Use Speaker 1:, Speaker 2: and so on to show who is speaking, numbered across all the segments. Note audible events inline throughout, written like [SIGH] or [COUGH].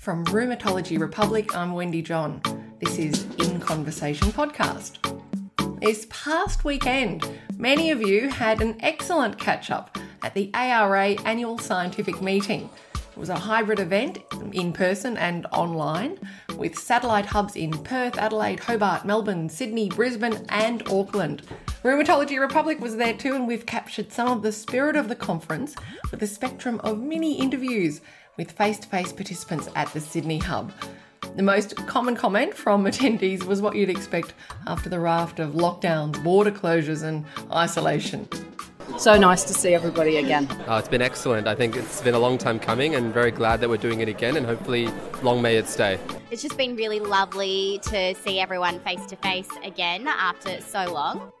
Speaker 1: From Rheumatology Republic, I'm Wendy John. This is In Conversation Podcast. This past weekend, many of you had an excellent catch up at the ARA annual scientific meeting. It was a hybrid event, in person and online, with satellite hubs in Perth, Adelaide, Hobart, Melbourne, Sydney, Brisbane, and Auckland. Rheumatology Republic was there too, and we've captured some of the spirit of the conference with a spectrum of mini interviews with face to face participants at the Sydney Hub. The most common comment from attendees was what you'd expect after the raft of lockdowns, border closures, and isolation.
Speaker 2: So nice to see everybody again.
Speaker 3: Oh, it's been excellent. I think it's been a long time coming and very glad that we're doing it again and hopefully long may it stay.
Speaker 4: It's just been really lovely to see everyone face to face again after so long.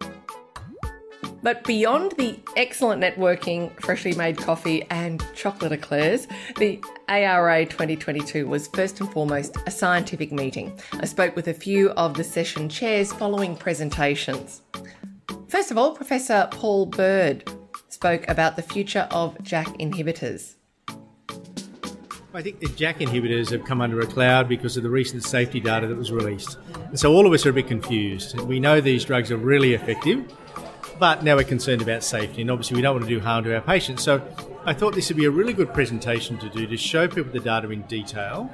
Speaker 1: But beyond the excellent networking, freshly made coffee, and chocolate eclairs, the ARA 2022 was first and foremost a scientific meeting. I spoke with a few of the session chairs following presentations. First of all, Professor Paul Bird spoke about the future of JAK inhibitors.
Speaker 5: I think the JAK inhibitors have come under a cloud because of the recent safety data that was released. And so all of us are a bit confused. We know these drugs are really effective, but now we're concerned about safety, and obviously we don't want to do harm to our patients. So I thought this would be a really good presentation to do to show people the data in detail,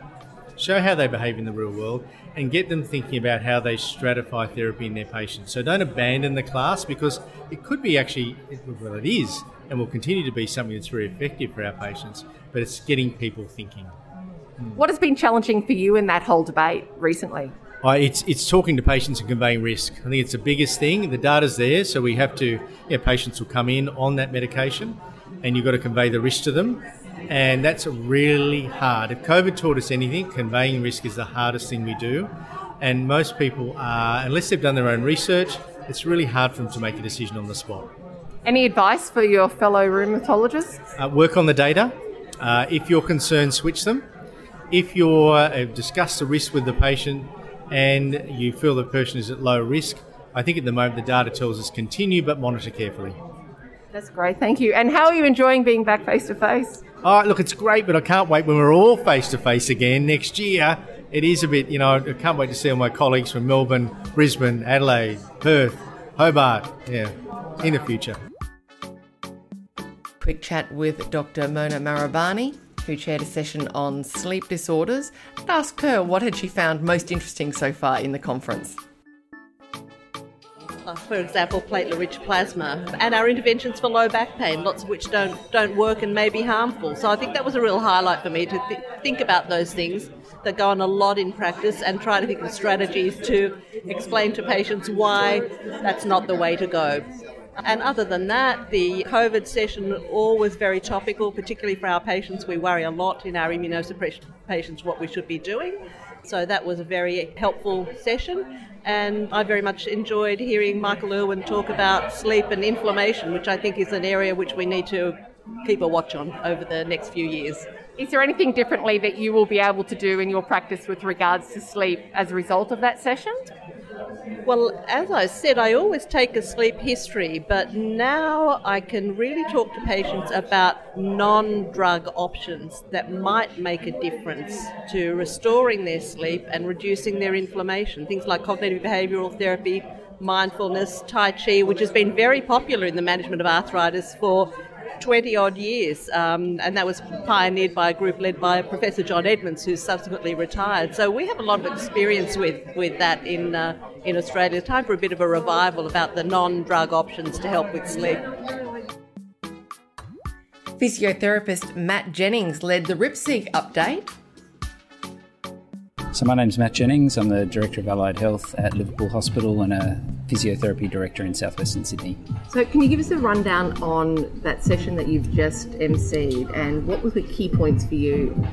Speaker 5: show how they behave in the real world, and get them thinking about how they stratify therapy in their patients. So don't abandon the class because it could be actually, well, it is, and will continue to be something that's very effective for our patients, but it's getting people thinking.
Speaker 1: What has been challenging for you in that whole debate recently?
Speaker 5: Uh, it's it's talking to patients and conveying risk. I think it's the biggest thing. The data's there, so we have to. Yeah, patients will come in on that medication, and you've got to convey the risk to them, and that's really hard. If COVID taught us anything, conveying risk is the hardest thing we do, and most people are, unless they've done their own research, it's really hard for them to make a decision on the spot.
Speaker 1: Any advice for your fellow rheumatologists?
Speaker 5: Uh, work on the data. Uh, if you're concerned, switch them. If you're uh, discuss the risk with the patient, and you feel the person is at low risk, I think at the moment the data tells us continue but monitor carefully.
Speaker 1: That's great, thank you. And how are you enjoying being back face to face?
Speaker 5: Oh, look, it's great, but I can't wait when we're all face to face again next year. It is a bit, you know, I can't wait to see all my colleagues from Melbourne, Brisbane, Adelaide, Perth, Hobart, yeah, in the future.
Speaker 1: Quick chat with Dr. Mona Marabani, who chaired a session on sleep disorders, and asked her what had she found most interesting so far in the conference.
Speaker 6: Uh, for example, platelet-rich plasma, and our interventions for low back pain, lots of which don't don't work and may be harmful. So I think that was a real highlight for me to th- think about those things that go on a lot in practice and try to think of strategies to explain to patients why that's not the way to go. And other than that, the COVID session all was very topical, particularly for our patients. We worry a lot in our immunosuppression patients what we should be doing. So that was a very helpful session. And I very much enjoyed hearing Michael Irwin talk about sleep and inflammation, which I think is an area which we need to keep a watch on over the next few years.
Speaker 1: Is there anything differently that you will be able to do in your practice with regards to sleep as a result of that session?
Speaker 6: Well, as I said, I always take a sleep history, but now I can really talk to patients about non drug options that might make a difference to restoring their sleep and reducing their inflammation. Things like cognitive behavioral therapy, mindfulness, Tai Chi, which has been very popular in the management of arthritis for 20 odd years, um, and that was pioneered by a group led by Professor John Edmonds, who subsequently retired. So we have a lot of experience with, with that in, uh, in Australia. It's time for a bit of a revival about the non drug options to help with sleep.
Speaker 1: Physiotherapist Matt Jennings led the RipSeek update.
Speaker 7: So, my name's Matt Jennings. I'm the Director of Allied Health at Liverpool Hospital and a physiotherapy director in southwestern Sydney.
Speaker 1: So, can you give us a rundown on that session that you've just emceed and what were the key points for you?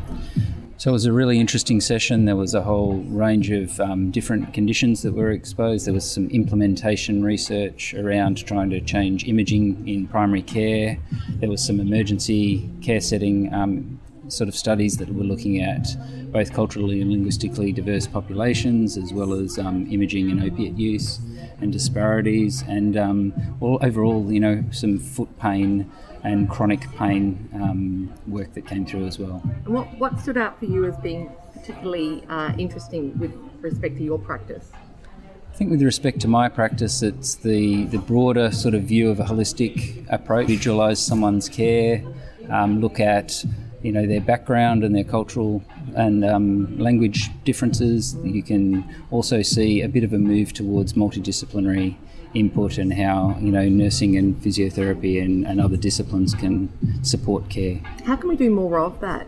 Speaker 7: So, it was a really interesting session. There was a whole range of um, different conditions that were exposed. There was some implementation research around trying to change imaging in primary care, there was some emergency care setting. Um, sort of studies that were looking at both culturally and linguistically diverse populations, as well as um, imaging and opiate use and disparities, and um, all, overall, you know, some foot pain and chronic pain um, work that came through as well.
Speaker 1: And what, what stood out for you as being particularly uh, interesting with respect to your practice?
Speaker 7: I think with respect to my practice, it's the, the broader sort of view of a holistic approach. Visualise someone's care, um, look at you know their background and their cultural and um, language differences. You can also see a bit of a move towards multidisciplinary input and how you know nursing and physiotherapy and, and other disciplines can support care.
Speaker 1: How can we do more of that?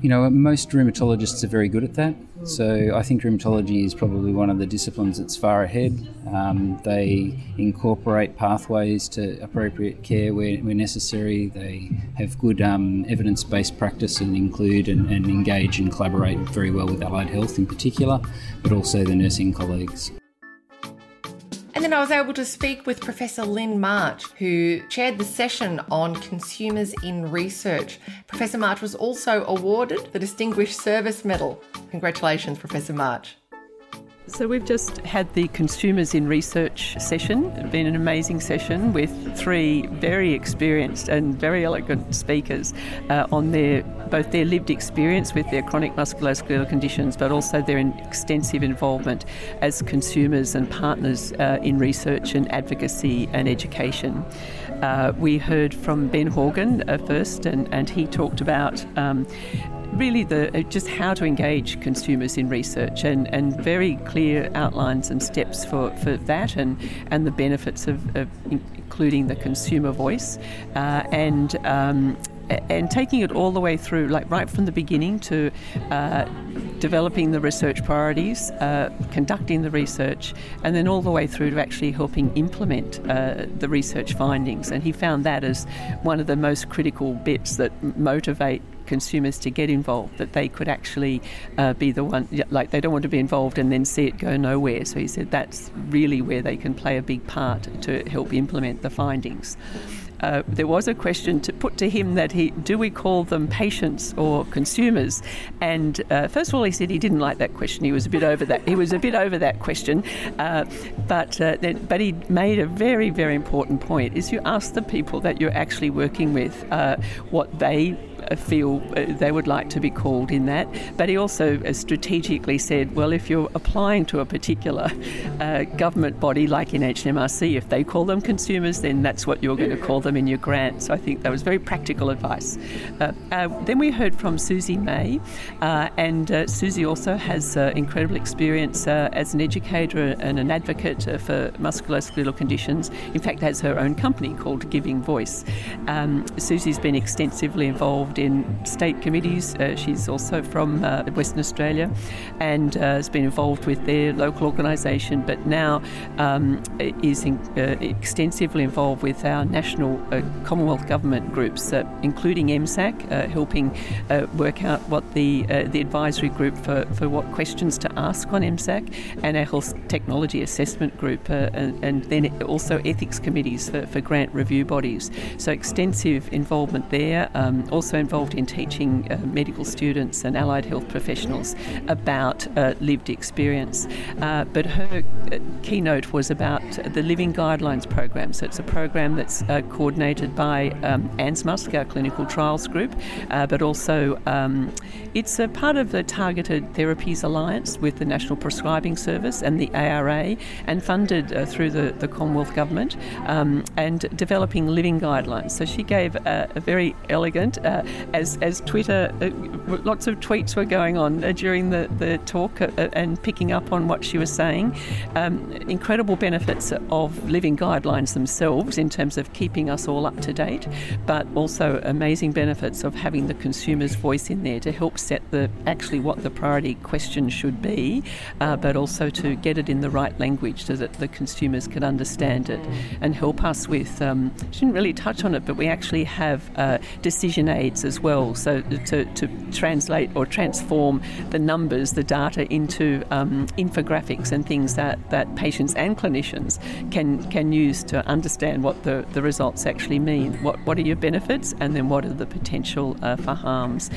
Speaker 7: You know, most rheumatologists are very good at that. So I think rheumatology is probably one of the disciplines that's far ahead. Um, they incorporate pathways to appropriate care where, where necessary. They have good um, evidence-based practice and include and, and engage and collaborate very well with allied health in particular, but also the nursing colleagues.
Speaker 1: And then I was able to speak with Professor Lyn March, who chaired the session on consumers in research. Professor March was also awarded the Distinguished Service Medal. Congratulations, Professor March.
Speaker 8: So we've just had the Consumers in Research session. It's been an amazing session with three very experienced and very elegant speakers uh, on their both their lived experience with their chronic musculoskeletal conditions, but also their extensive involvement as consumers and partners uh, in research and advocacy and education. Uh, we heard from Ben Horgan uh, first, and, and he talked about um, really the uh, just how to engage consumers in research and, and very clear outlines and steps for, for that and, and the benefits of, of including the consumer voice uh, and um, and taking it all the way through, like right from the beginning to uh, developing the research priorities, uh, conducting the research, and then all the way through to actually helping implement uh, the research findings. And he found that as one of the most critical bits that motivate consumers to get involved, that they could actually uh, be the one, like they don't want to be involved and then see it go nowhere. So he said that's really where they can play a big part to help implement the findings. Uh, there was a question to put to him that he do we call them patients or consumers? And uh, first of all, he said he didn't like that question. He was a bit over that. He was a bit over that question, uh, but uh, then, but he made a very very important point: is you ask the people that you're actually working with uh, what they uh, feel they would like to be called in that. But he also strategically said, well, if you're applying to a particular government body like NHMRC, if they call them consumers, then that's what you're going to call them in your grant. So I think that was very practical advice. Uh, uh, then we heard from Susie May, and Susie also has incredible experience as an educator and an advocate for musculoskeletal conditions. In fact, has her own company called Giving Voice. Um, Susie's been extensively involved in state committees. Uh, she's also from uh, Western Australia and uh, has been involved with their local organisation, but now um, is in, uh, extensively involved with our national uh, Commonwealth government groups, including MSAC, helping work out what the the advisory group for, for what questions to ask on MSAC, and our health technology assessment group, and, and, then also ethics committees for, for grant review bodies. So extensive involvement there. Um, also involved in teaching uh, medical students and allied health professionals about uh, lived experience. Uh, but her uh, keynote was about the Living Guidelines program. So it's a program that's uh, coordinated by um, ANZMUSC, our clinical trials group, but also um, it's a part of the Targeted Therapies Alliance with the National Prescribing Service and the ARA, and funded through the, the Commonwealth Government, um, and developing living guidelines. So she gave a, a very elegant uh, as, as Twitter, uh, lots of tweets were going on uh, during the, the talk uh, uh, and picking up on what she was saying. Um, incredible benefits of living guidelines themselves in terms of keeping us all up to date, but also amazing benefits of having the consumer's voice in there to help set the actually what the priority question should be, uh, but also to get it in the right language so that the consumers can understand it and help us with. Um, she didn't really touch on it, but we actually have uh, decision aids as well. So to, to translate or transform the numbers, the data into um, infographics and things that, that patients and clinicians can can use to understand what the, the results actually mean? What, what are your benefits? And then what are the potential uh, for harms?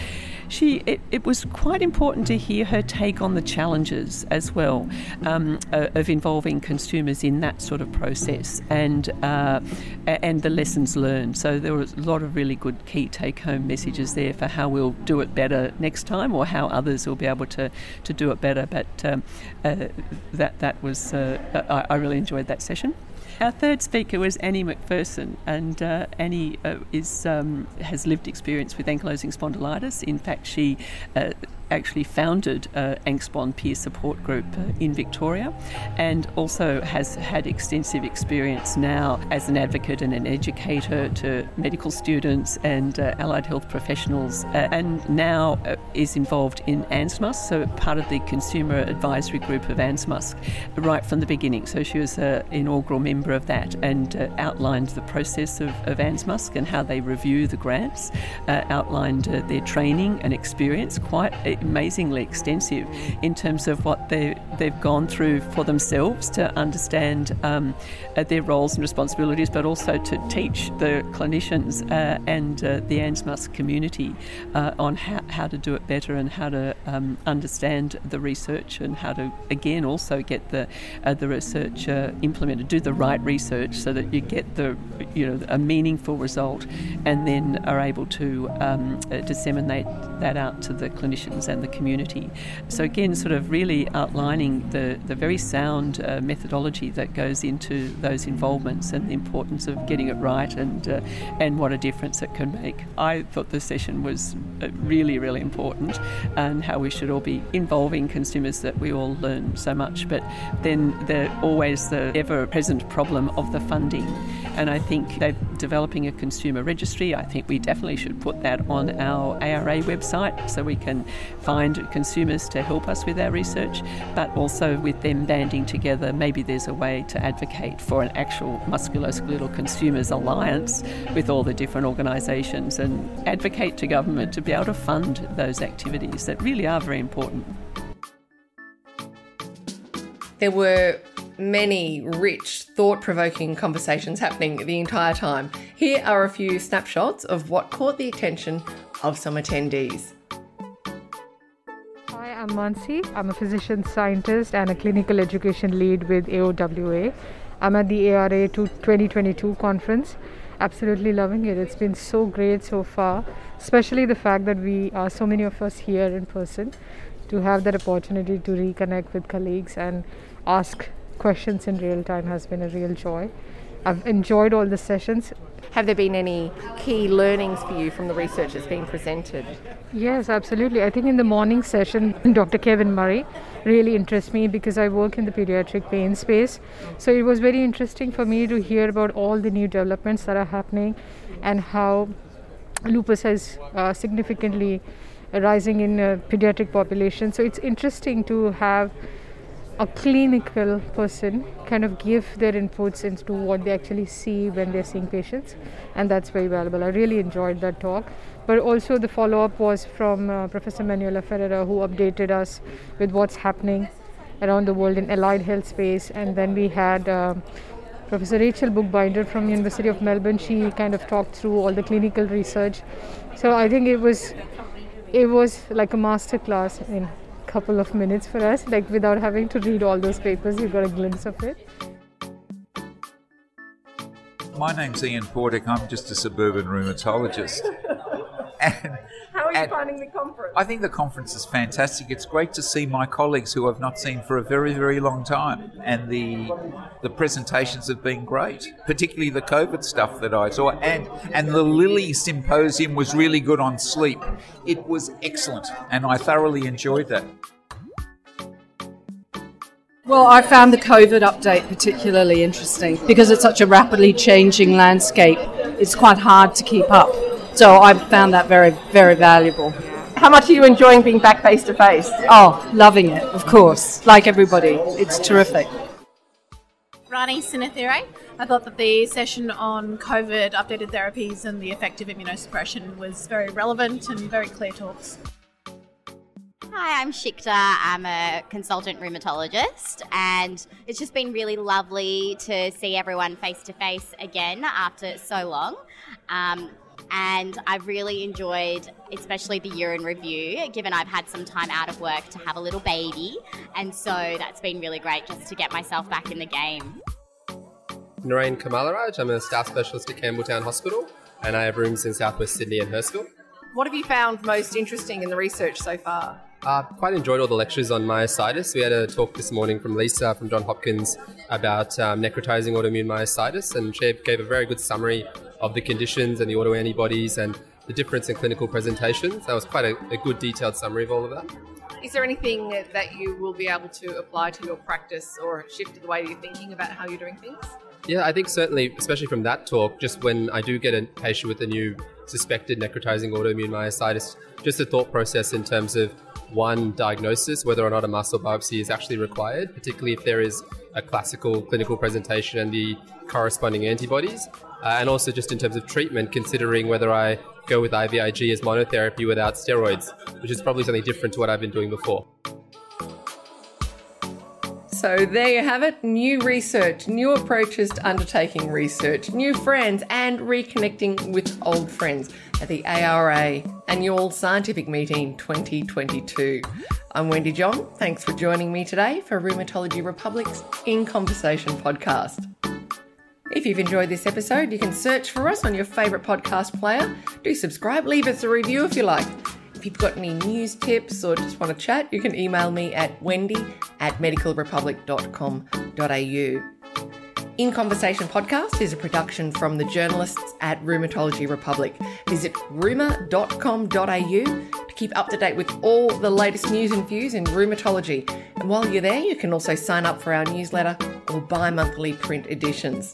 Speaker 8: She, it, it, was quite important to hear her take on the challenges as well um, uh, of involving consumers in that sort of process and uh, and the lessons learned. So there was a lot of really good key take-home messages there for how we'll do it better next time, or how others will be able to, to do it better. But um, uh, that that was uh, I, I really enjoyed that session. Our third speaker was Annie McPherson, and uh, Annie uh, is um, has lived experience with ankylosing spondylitis. In fact, she uh, actually founded uh, Angstbond Peer Support Group uh, in Victoria and also has had extensive experience now as an advocate and an educator to medical students and uh, allied health professionals uh, and now uh, is involved in ANZMUSC, so part of the consumer advisory group of ANZMUSC right from the beginning. So she was an inaugural member of that and outlined the process of, of ANZMUSC and how they review the grants, outlined their training and experience quite amazingly extensive in terms of what they, they've gone through for themselves to understand um, uh, their roles and responsibilities, but also to teach the clinicians uh, and uh, the ANZMUSC community uh, on how, how to do it better and how to um, understand the research and how to, again, also get the, uh, the research uh, implemented, do the right research so that you get the, you know, a meaningful result and then are able to um, disseminate that out to the clinicians and the community. So, again, sort of really outlining the, the very sound uh, methodology that goes into those involvements and the importance of getting it right and, uh, and what a difference it can make. I thought the session was uh, really, really important and how we should all be involving consumers that we all learn so much. But then there's always the ever present problem of the funding. And I think they're developing a consumer registry. I think we definitely should put that on our ARA website so we can find consumers to help us with our research, but also with them banding together, maybe there's a way to advocate for an actual musculoskeletal consumers alliance with all the different organisations and advocate to government to be able to fund those activities that really are very important.
Speaker 1: There were many rich, thought provoking conversations happening the entire time. Here are a few snapshots of what caught the attention of some attendees.
Speaker 9: Hi, I'm Mansi. I'm a physician scientist and a clinical education lead with AOWA. I'm at the ARA 2022 conference. Absolutely loving it. It's been so great so far, especially the fact that we are so many of us here in person to have that opportunity to reconnect with colleagues and ask questions in real time has been a real joy. I've enjoyed all the sessions.
Speaker 1: Have there been any key learnings for you from the research that's been presented?
Speaker 9: Yes, absolutely. I think in the morning session, [LAUGHS] Dr. Kevin Murray really interests me because I work in the pediatric pain space. So it was very interesting for me to hear about all the new developments that are happening and how lupus has uh, significantly rising in uh, pediatric population. So it's interesting to have a clinical person kind of give their inputs into what they actually see when they're seeing patients, and that's very valuable. I really enjoyed that talk. But also, the follow up was from uh, Professor Manuela Ferreira, who updated us with what's happening around the world in allied health space. And then we had uh, Professor Rachelle Buchbinder from University of Melbourne. She kind of talked through all the clinical research. So I think it was it was like a master class in couple of minutes for us, like without having to read all those papers, you got a glimpse of it.
Speaker 10: My name's Ian Portek. I'm just a suburban rheumatologist. [LAUGHS]
Speaker 1: and, are you finding the conference?
Speaker 10: I think the conference is fantastic. It's great to see my colleagues who I've not seen for a very, very long time, and the the presentations have been great. Particularly the COVID stuff that I saw, and and the Lilly symposium was really good on sleep. It was excellent, and I thoroughly enjoyed that.
Speaker 2: Well, I found the COVID update particularly interesting because it's such a rapidly changing landscape. It's quite hard to keep up. So I found that very, very valuable.
Speaker 1: How much are you enjoying being back face to face?
Speaker 2: Oh, loving it, of course. Like everybody. It's terrific.
Speaker 11: Rani Sinathire. I thought that the session on COVID updated therapies and the effect of immunosuppression was very relevant and very clear talks.
Speaker 4: Hi, I'm Shikta. I'm a consultant rheumatologist, and it's just been really lovely to see everyone face to face again after so long. Um, and I've really enjoyed, especially the year in review, given I've had some time out of work to have a little baby, and so that's been really great just to get myself back in the game.
Speaker 3: Noreen Kamalaraj, I'm a staff specialist at Campbelltown Hospital, and I have rooms in southwest Sydney and Hurstville.
Speaker 1: What have you found most interesting in the research so far?
Speaker 3: Uh, quite enjoyed all the lectures on myositis. We had a talk this morning from Lisa from John Hopkins about um, necrotizing autoimmune myositis, and she gave a very good summary of the conditions and the autoantibodies and the difference in clinical presentations. That was quite a, a good detailed summary of all of that.
Speaker 1: Is there anything that you will be able to apply to your practice or shift the way you're thinking about how you're doing things?
Speaker 3: Yeah, I think certainly, especially from that talk, just when I do get a patient with a new suspected necrotizing autoimmune myositis, just the thought process in terms of one diagnosis, whether or not a muscle biopsy is actually required, particularly if there is a classical clinical presentation and the corresponding antibodies. Uh, and also just in terms of treatment, considering whether I go with IVIG as monotherapy without steroids, which is probably something different to what I've been doing before.
Speaker 1: So there you have it new research, new approaches to undertaking research, new friends, and reconnecting with old friends at the ARA Annual Scientific Meeting 2022. I'm Wendy John. Thanks for joining me today for Rheumatology Republic's In Conversation podcast. If you've enjoyed this episode, you can search for us on your favourite podcast player. Do subscribe, leave us a review if you like. If you've got any news tips or just want to chat, you can email me at wendy at medicalrepublic.com.au. In Conversation podcast is a production from the journalists at Rheumatology Republic. Visit rumour.com.au to keep up to date with all the latest news and views in rheumatology. And while you're there, you can also sign up for our newsletter or bi monthly print editions.